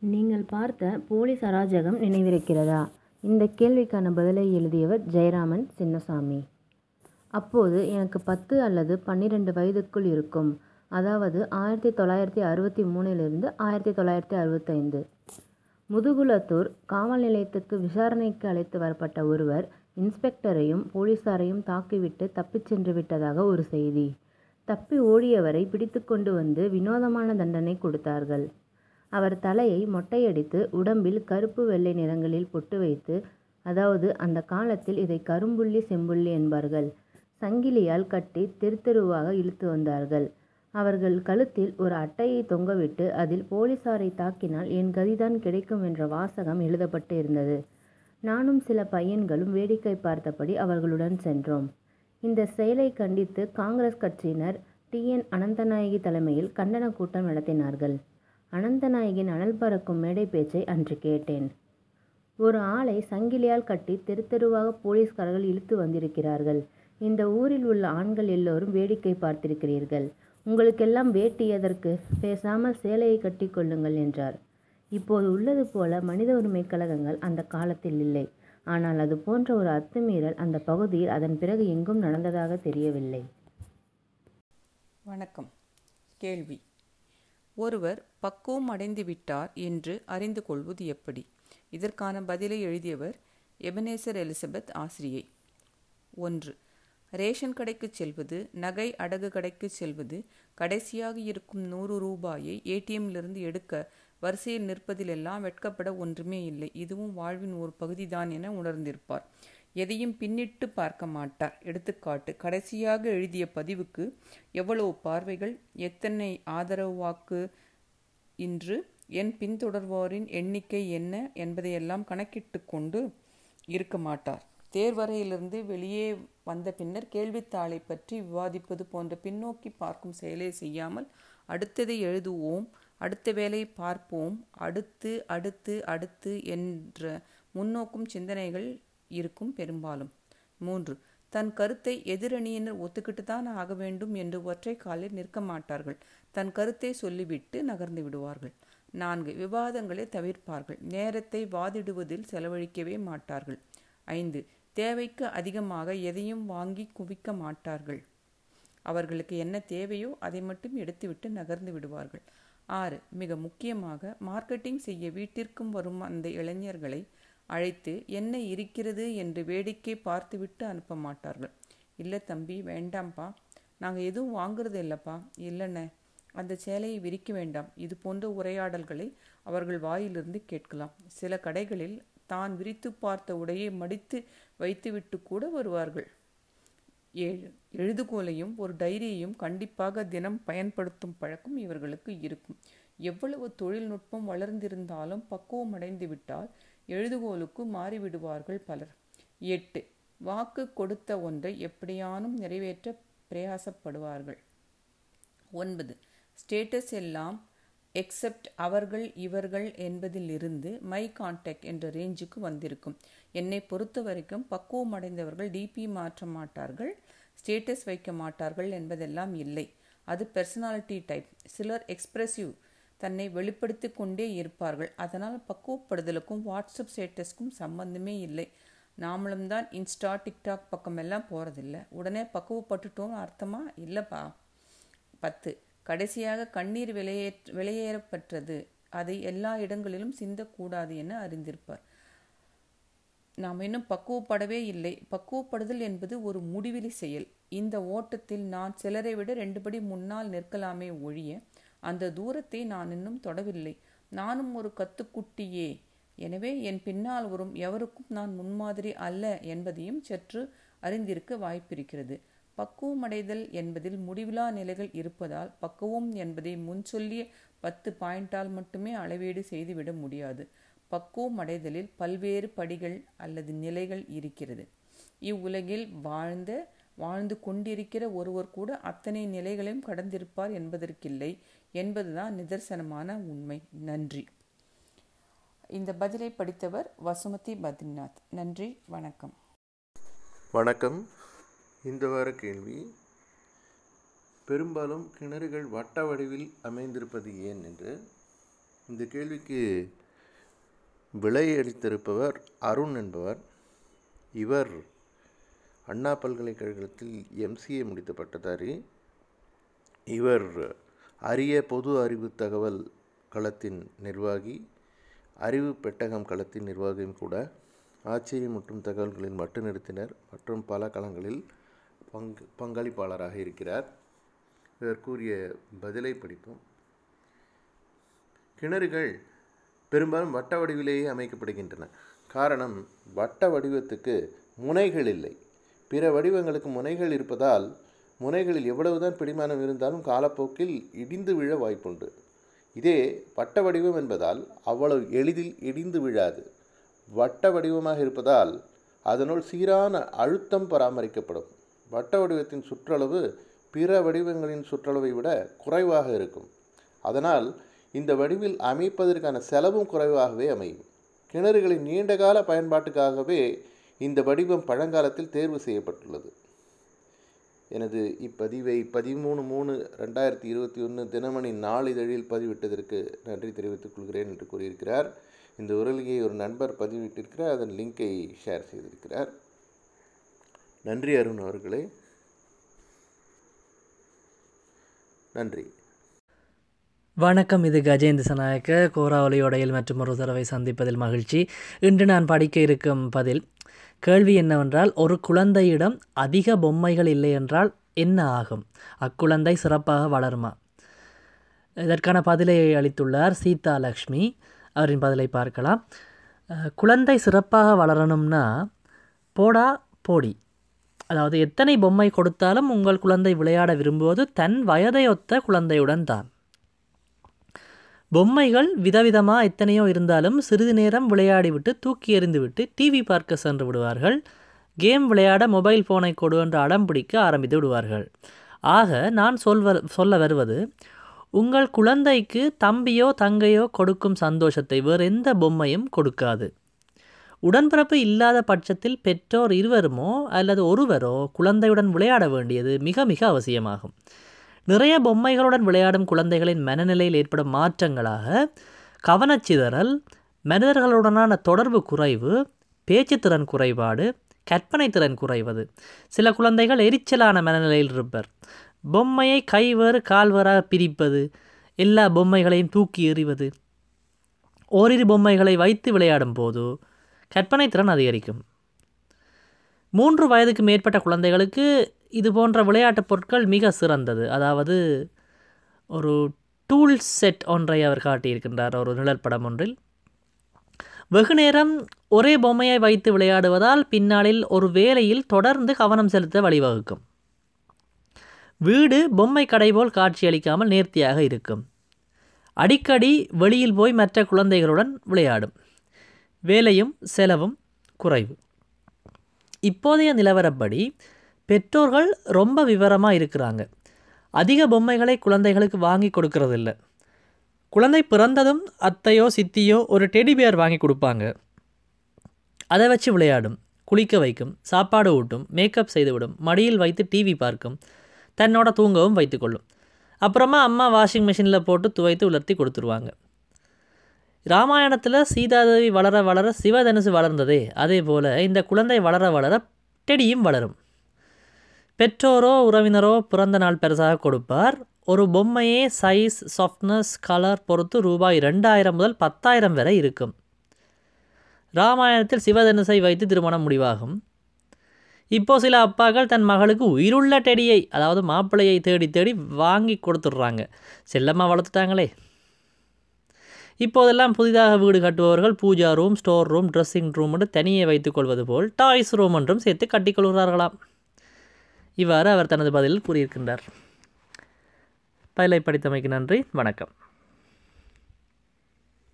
நீங்கள் பார்த்த போலீஸ் அராஜகம் நினைவிருக்கிறதா? இந்த கேள்விக்கான பதிலை எழுதியவர் ஜெயராமன் சின்னசாமி. அப்போது எனக்கு பத்து அல்லது பன்னிரெண்டு வயதுக்குள் இருக்கும். அதாவது ஆயிரத்தி தொள்ளாயிரத்தி அறுபத்தி மூணிலிருந்து ஆயிரத்தி தொள்ளாயிரத்தி அறுபத்தைந்து. முதுகுலத்தூர் காவல் நிலையத்துக்கு விசாரணைக்கு அழைத்து வரப்பட்ட ஒருவர் இன்ஸ்பெக்டரையும் போலீசாரையும் தாக்கிவிட்டு தப்பிச் சென்று விட்டதாக ஒரு செய்தி. தப்பி ஓடியவரை பிடித்து கொண்டு வந்து வினோதமான தண்டனை கொடுத்தார்கள். அவர் தலையை மொட்டையடித்து உடம்பில் கருப்பு வெள்ளை நிறங்களில் பொட்டு வைத்து அதாவது அந்த காலத்தில் இதை கரும்புள்ளி செம்புள்ளி என்பார்கள் சங்கிலியால் கட்டி தெருத்தெருவாக இழுத்து வந்தார்கள். அவர்கள் கழுத்தில் ஒரு அட்டையை தொங்கவிட்டு அதில் போலீசாரை தாக்கினால் என் கதிதான் கிடைக்கும் என்ற வாசகம் எழுதப்பட்டு இருந்தது. நானும் சில பையன்களும் வேடிக்கை பார்த்தபடி அவர்களுடன் சென்றோம். இந்த செயலை கண்டித்து காங்கிரஸ் கட்சியினர் டி. என். அனந்தநாயகி தலைமையில் கண்டன கூட்டம் நடத்தினார்கள். அனந்தநாயகின் அனல் பறக்கும் மேடை பேச்சை அன்று கேட்டேன். ஒரு ஆளை சங்கிலியால் கட்டி தெரு தெருவாக போலீஸ்காரர்கள் இழுத்து வந்திருக்கிறார்கள். இந்த ஊரில் உள்ள ஆண்கள் எல்லோரும் வேடிக்கை பார்த்திருக்கிறீர்கள். உங்களுக்கெல்லாம் வேட்டி எதற்கு? பேசாமல் சேலையை கட்டி கொள்ளுங்கள் என்றார். இப்போது உள்ளது போல மனித உரிமை கழகங்கள் அந்த காலத்தில் இல்லை. ஆனால் அது போன்ற ஒரு அத்துமீறல் அந்த பகுதியில் அதன் பிறகு எங்கும் நடந்ததாக தெரியவில்லை. வணக்கம். கேள்வி. ஒருவர் பக்குவம் அடைந்துவிட்டார் என்று அறிந்து கொள்வது எப்படி? இதற்கான பதிலை எழுதியவர் எபனேசர் எலிசபெத் ஆசிரியை. ஒன்று. ரேஷன் கடைக்கு செல்வது நகை அடகு கடைக்கு செல்வது கடைசியாக இருக்கும் நூறு ரூபாயை ஏடிஎம்மிலிருந்து எடுக்க வரிசையில் நிற்பதிலெல்லாம் வெட்கப்பட ஒன்றுமே இல்லை. இதுவும் வாழ்வின் ஒரு பகுதிதான் என உணர்ந்திருப்பார். எதையும் பின்னிட்டு பார்க்க மாட்டார். எடுத்துக்காட்டு கடைசியாக எழுதிய பதிவுக்கு எவ்வளவு பார்வைகள் எத்தனை ஆதரவு வாக்கு இன்று என் பின்தொடர்வோரின் எண்ணிக்கை என்ன என்பதையெல்லாம் கணக்கிட்டு கொண்டு இருக்க மாட்டார். தேர்வறையிலிருந்து வெளியே வந்த பின்னர் கேள்வித்தாளை பற்றி விவாதிப்பது போன்ற பின்னோக்கி பார்க்கும் செயலை செய்யாமல் அடுத்ததை எழுதுவோம் அடுத்த வேலை பார்ப்போம் அடுத்து அடுத்து அடுத்து என்ற முன்னோக்கும் சிந்தனைகள் இருக்கும் பெரும்பாலும். மூன்று தன் கருத்தை எதிரணியினர் ஒத்துக்கிட்டு தான் ஆக வேண்டும் என்று ஒற்றை காலில் நிற்க மாட்டார்கள். தன் கருத்தை சொல்லிவிட்டு நகர்ந்து விடுவார்கள். நான்கு விவாதங்களை தவிர்ப்பார்கள். நேரத்தை வாதிடுவதில் செலவழிக்கவே மாட்டார்கள். ஐந்து தேவைக்கு அதிகமாக எதையும் வாங்கி குவிக்க மாட்டார்கள். அவர்களுக்கு என்ன தேவையோ அதை மட்டும் எடுத்துவிட்டு நகர்ந்து விடுவார்கள். ஆறு மிக முக்கியமாக மார்க்கெட்டிங் செய்ய வீட்டிற்கும் வரும் அந்த இளைஞர்களை அழைத்து என்ன இருக்கிறது? என்று வேடிக்கை பார்த்துவிட்டு அனுப்ப மாட்டார்கள் இல்லை தம்பி வேண்டாம்ப்பா. நாங்கள் எதுவும் வாங்குறது இல்லைப்பா. இல்லைண்ணே. அந்த சேலையை விரிக்க வேண்டாம். இது போன்ற உரையாடல்களை அவர்கள் வாயிலிருந்து கேட்கலாம். சில கடைகளில் தான் விரித்து பார்த்த உடையை மடித்து வைத்துவிட்டு கூட வருவார்கள். ஏழு எழுதுகோலையும் ஒரு டைரியையும் கண்டிப்பாக தினம் பயன்படுத்தும் பழக்கம் இவர்களுக்கு இருக்கும். எவ்வளவு தொழில்நுட்பம் வளர்ந்திருந்தாலும் பக்குவம் அடைந்துவிட்டால் எழுதுகோலுக்கு மாறிவிடுவார்கள் பலர். எட்டு. வாக்கு கொடுத்த ஒன்றை எப்படியானும் நிறைவேற்ற பிரயாசப்படுவார்கள். ஒன்பது. ஸ்டேட்டஸ் எல்லாம் எக்ஸப்ட் அவர்கள் இவர்கள் என்பதிலிருந்து மை கான்டாக்ட் என்ற ரேஞ்சுக்கு வந்திருக்கும். என்னை பொறுத்த வரைக்கும் பக்குவம் அடைந்தவர்கள் டிபி மாற்ற மாட்டார்கள் ஸ்டேட்டஸ் வைக்க மாட்டார்கள் என்பதெல்லாம் இல்லை. அது பெர்சனாலிட்டி டைப் சிலர் எக்ஸ்பிரசிவ் தன்னை வெளிப்படுத்தி கொண்டே இருப்பார்கள். அதனால் பக்குவப்படுதலுக்கும் வாட்ஸ்அப் ஸ்டேட்டஸ்க்கும் சம்பந்தமே இல்லை. நாமளும் தான் இன்ஸ்டா டிக்டாக் பக்கமெல்லாம் போகிறதில்ல உடனே பக்குவப்பட்டுட்டோம்னு அர்த்தமா? இல்லைப்பா. பத்து. கடைசியாக கண்ணீர் வெளியே வெளியேறப்பட்டது அதை எல்லா இடங்களிலும் சிந்தக்கூடாது என அறிந்திருப்பார். நாம் இன்னும் பக்குவப்படவே இல்லை. பக்குவப்படுதல் என்பது ஒரு முடிவிலி செயல். இந்த ஓட்டத்தில் நான் சிலரை விட ரெண்டு படி முன்னால் நிற்கலாமே ஒழிய அந்த தூரத்தை நான் இன்னும் தொடவில்லை. நானும் ஒரு கத்துக்குட்டியே. எனவே என் பின்னால் வரும் எவருக்கும் நான் முன்மாதிரி அல்ல என்பதையும் சற்று அறிந்திருக்க வாய்ப்பிருக்கிறது. பக்குவமடைதல் என்பதில் முடிவிலா நிலைகள் இருப்பதால் பக்குவம் என்பதை முன் சொல்லிய பத்து பாயிண்டால் மட்டுமே அளவீடு செய்துவிட முடியாது. பக்குவம் அடைதலில் பல்வேறு படிகள் அல்லது நிலைகள் இருக்கிறது. இவ்வுலகில் வாழ்ந்த வாழ்ந்து கொண்டிருக்கிற ஒருவர் கூட அத்தனை நிலைகளையும் கடந்திருப்பார் என்பதற்கில்லை. என்பதுதான் நிதர்சனமான உண்மை. நன்றி. இந்த பதிலை படித்தவர் வசுமதி பத்ரிநாத். நன்றி வணக்கம். வணக்கம். இந்த வார கேள்வி பெரும்பாலும் கிணறுகள் வட்ட வடிவில் அமைந்திருப்பது ஏன் என்று? இந்த கேள்விக்கு விலை அளித்திருப்பவர் அருண் என்பவர். இவர் அண்ணா பல்கலைக்கழகத்தில் எம்சிஏ முடித்த பட்டதாரி இவர் அரிய பொது அறிவு தகவல் களத்தின் நிர்வாகி அறிவு பெட்டகம் களத்தின் நிர்வாகியும் கூட மற்றும் தகவல்களின் மட்டு நிறுத்தினர் மற்றும் பல களங்களில் பங்கு பங்களிப்பாளராக இருக்கிறார். இவர் கூறிய பதிலை படிப்போம். கிணறுகள் பெரும்பாலும் வட்ட வடிவிலேயே அமைக்கப்படுகின்றன. காரணம் வட்ட வடிவத்துக்கு முனைகள் இல்லை. பிற வடிவங்களுக்கு முனைகள் இருப்பதால் முனைகளில் எவ்வளவுதான் பிடிமானம் இருந்தாலும் காலப்போக்கில் இடிந்து விழ வாய்ப்புண்டு. இதே வட்ட வடிவம் என்பதால் அவ்வளவு எளிதில் இடிந்து விழாது. வட்ட வடிவமாக இருப்பதால் அதனுள் சீரான அழுத்தம் பராமரிக்கப்படும். வட்ட வடிவத்தின் சுற்றளவு பிற வடிவங்களின் சுற்றளவை விட குறைவாக இருக்கும். அதனால் இந்த வடிவில் அமைப்பதற்கான செலவும் குறைவாகவே அமையும். கிணறுகளின் நீண்டகால பயன்பாட்டுக்காகவே இந்த வடிவம் பழங்காலத்தில் தேர்வு செய்யப்பட்டுள்ளது. எனது இப்பதிவை பதிமூணு மூணு ரெண்டாயிரத்தி இருபத்தி ஒன்று தினமணி நாளிதழில் பதிவிட்டதற்கு நன்றி தெரிவித்துக் கொள்கிறேன் என்று கூறியிருக்கிறார். இந்த உரலியை ஒரு நண்பர் பதிவிட்டிருக்கிறார். அதன் லிங்கை ஷேர் செய்திருக்கிறார். நன்றி அருண் அவர்களே. நன்றி. வணக்கம். இது கஜேந்திர சநாயக்க கோராவலியோடையில் மற்றும் ஒரு தடவை சந்திப்பதில் மகிழ்ச்சி. இன்று நான் படிக்க இருக்கும் பதில் கேள்வி என்னவென்றால் ஒரு குழந்தையிடம் அதிக பொம்மைகள் இல்லை என்றால் என்ன ஆகும்? அக்குழந்தை சிறப்பாக வளருமா? இதற்கான பதிலை அளித்துள்ளார் சீதா லக்ஷ்மி. அவரின் பதிலை பார்க்கலாம். குழந்தை சிறப்பாக வளரணும்னா போடா போடி. அதாவது எத்தனை பொம்மை கொடுத்தாலும் உங்கள் குழந்தை விளையாட விரும்புவது தன் வயதையொத்த குழந்தையுடன் தான். பொம்மைகள் விதவிதமாக எத்தனையோ இருந்தாலும் சிறிது நேரம் விளையாடிவிட்டு தூக்கி எறிந்துவிட்டு டிவி பார்க்க சென்று விடுவார்கள். கேம் விளையாட மொபைல் ஃபோனை கொடு என்று அடம் பிடிக்க ஆரம்பித்து விடுவார்கள். ஆக நான் சொல்வ சொல்ல வருவது உங்கள் குழந்தைக்கு தம்பியோ தங்கையோ கொடுக்கும் சந்தோஷத்தை வேறு எந்த பொம்மையும் கொடுக்காது. உடன்பிறப்பு இல்லாத பட்சத்தில் பெற்றோர் இருவருமோ அல்லது ஒருவரோ குழந்தையுடன் விளையாட வேண்டியது மிக மிக அவசியமாகும். நிறைய பொம்மைகளுடன் விளையாடும் குழந்தைகளின் மனநிலையில் ஏற்படும் மாற்றங்களாக கவனச்சிதறல் மனிதர்களுடனான தொடர்பு குறைவு பேச்சுத்திறன் குறைபாடு கற்பனை திறன் குறைவது. சில குழந்தைகள் எரிச்சலான மனநிலையில் இருப்பர். பொம்மையை கைவேறு கால்வராக பிரிப்பது எல்லா பொம்மைகளையும் தூக்கி எறிவது. ஓரிரு பொம்மைகளை வைத்து விளையாடும் போது கற்பனை திறன் அதிகரிக்கும். மூன்று வயதுக்கு மேற்பட்ட குழந்தைகளுக்கு இது போன்ற விளையாட்டுப் பொருட்கள் மிக சிறந்தது. அதாவது ஒரு டூல் செட் ஒன்றை அவர் காட்டியிருக்கின்றார் ஒரு நிழற்படம் ஒன்றில். வெகு நேரம் ஒரே பொம்மையை வைத்து விளையாடுவதால் பின்னாளில் ஒரு வேலையில் தொடர்ந்து கவனம் செலுத்த வழிவகுக்கும். வீடு பொம்மை கடை போல் காட்சியளிக்காமல் நேர்த்தியாக இருக்கும். அடிக்கடி வெளியில் போய் மற்ற குழந்தைகளுடன் விளையாடும். வேலையும் செலவும் குறைவு. இப்போதைய நிலவரப்படி பெற்றோர்கள் ரொம்ப விவரமாக இருக்கிறாங்க. அதிக பொம்மைகளை குழந்தைகளுக்கு வாங்கி கொடுக்கறதில்ல. குழந்தை பிறந்ததும் அத்தையோ சித்தியோ ஒரு டெடி பியர் வாங்கி கொடுப்பாங்க. அதை வச்சு விளையாடும் குளிக்க வைக்கும் சாப்பாடு ஊட்டும் மேக்கப் செய்துவிடும் மடியில் வைத்து டிவி பார்க்கும் தன்னோட தூங்கவும் வைத்துக்கொள்ளும் அப்புறமா அம்மா வாஷிங் மிஷினில் போட்டு துவைத்து உலர்த்தி கொடுத்துருவாங்க. ராமாயணத்தில் சீதாதேவி வளர வளர சிவதனுசு வளர்ந்ததே அதே போல் இந்த குழந்தை வளர வளர டெடியும் வளரும். பெற்றோரோ உறவினரோ பிறந்த நாள் பெருசாக கொடுப்பார். ஒரு பொம்மையே சைஸ் சாஃப்ட்னஸ் கலர் பொறுத்து ரூபாய் ரெண்டாயிரம் முதல் பத்தாயிரம் வரை இருக்கும். ராமாயணத்தில் சிவதனுசை வைத்து திருமணம் முடிவாகும். இப்போ சில அப்பாக்கள் தன் மகளுக்கு உயிருள்ள டெடியை அதாவது மாப்பிள்ளையை தேடி தேடி வாங்கி கொடுத்துட்றாங்க. செல்லமாக வளர்த்துட்டாங்களே. இப்போதெல்லாம் புதிதாக வீடு கட்டுபவர்கள் pooja room store room dressing room என்று தனியே வைத்துக்கொள்வது போல் டாய்ஸ் ரூம் என்றும் சேர்த்து கட்டிக்கொள்கிறார்களாம் இவ்வாறு அவர் தனது பதிலில் கூறியிருக்கின்றார். பதிலை படித்தமைக்கு நன்றி. வணக்கம்.